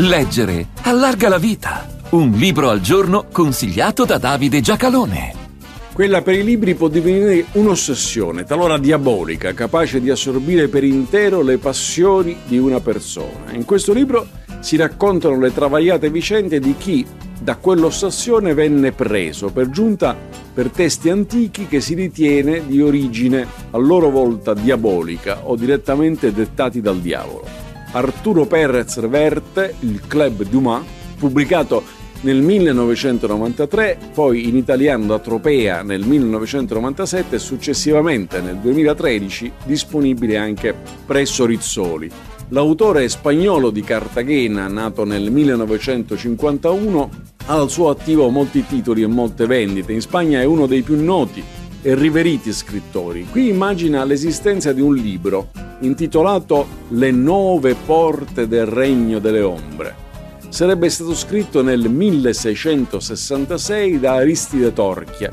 Leggere allarga la vita. Un libro al giorno consigliato da Davide Giacalone. Quella per i libri può divenire un'ossessione, talora diabolica, capace di assorbire per intero le passioni di una persona. In questo libro si raccontano le travagliate vicende di chi da quell'ossessione venne preso, per giunta per testi antichi che si ritiene di origine a loro volta diabolica o direttamente dettati dal diavolo. Arturo Perez Reverte, il Club Dumas, pubblicato nel 1993, poi in italiano da Tropea nel 1997 e successivamente nel 2013 disponibile anche presso Rizzoli. L'autore spagnolo di Cartagena, nato nel 1951, ha al suo attivo molti titoli e molte vendite. In Spagna è uno dei più noti e riveriti scrittori. Qui immagina l'esistenza di un libro intitolato Le nove porte del regno delle ombre. Sarebbe stato scritto nel 1666 da Aristide Torchia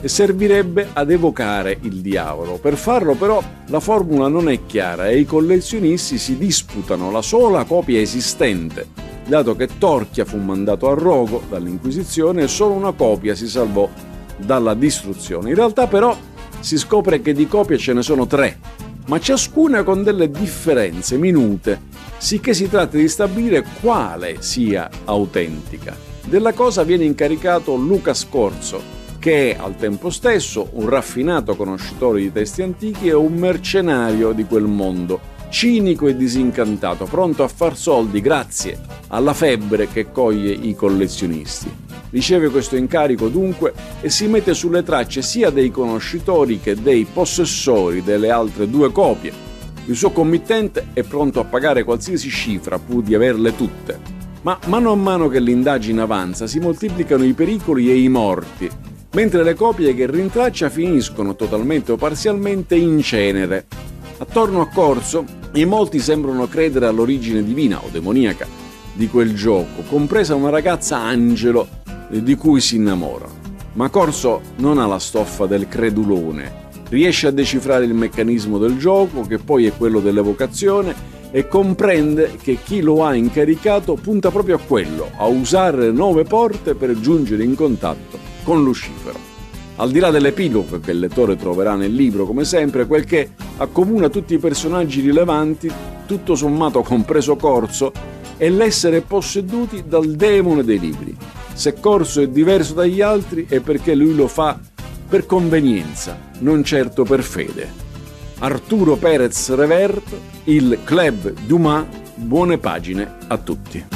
e servirebbe ad evocare il diavolo. Per farlo però la formula non è chiara e i collezionisti si disputano la sola copia esistente, dato che Torchia fu mandato a rogo dall'Inquisizione e solo una copia si salvò dalla distruzione. In realtà però si scopre che di copie ce ne sono tre, ma ciascuna con delle differenze minute, sicché si tratta di stabilire quale sia autentica. Della cosa viene incaricato Luca Scorzo, che è al tempo stesso un raffinato conoscitore di testi antichi e un mercenario di quel mondo cinico e disincantato, pronto a far soldi grazie alla febbre che coglie i collezionisti. Riceve questo incarico dunque e si mette sulle tracce sia dei conoscitori che dei possessori delle altre due copie. Il suo committente è pronto a pagare qualsiasi cifra pur di averle tutte. Ma mano a mano che l'indagine avanza si moltiplicano i pericoli e i morti, mentre le copie che rintraccia finiscono totalmente o parzialmente in cenere. Attorno a Corso, in molti sembrano credere all'origine divina o demoniaca di quel gioco, compresa una ragazza angelo di cui si innamora. Ma Corso non ha la stoffa del credulone, riesce a decifrare il meccanismo del gioco, che poi è quello dell'evocazione, e comprende che chi lo ha incaricato punta proprio a quello, a usare nuove porte per giungere in contatto con Lucifero. Al di là dell'epilogo che il lettore troverà nel libro, come sempre, quel che accomuna tutti i personaggi rilevanti, tutto sommato compreso Corso, è l'essere posseduti dal demone dei libri. Se Corso è diverso dagli altri è perché lui lo fa per convenienza, non certo per fede. Arturo Perez Revert, il Club Dumas, buone pagine a tutti.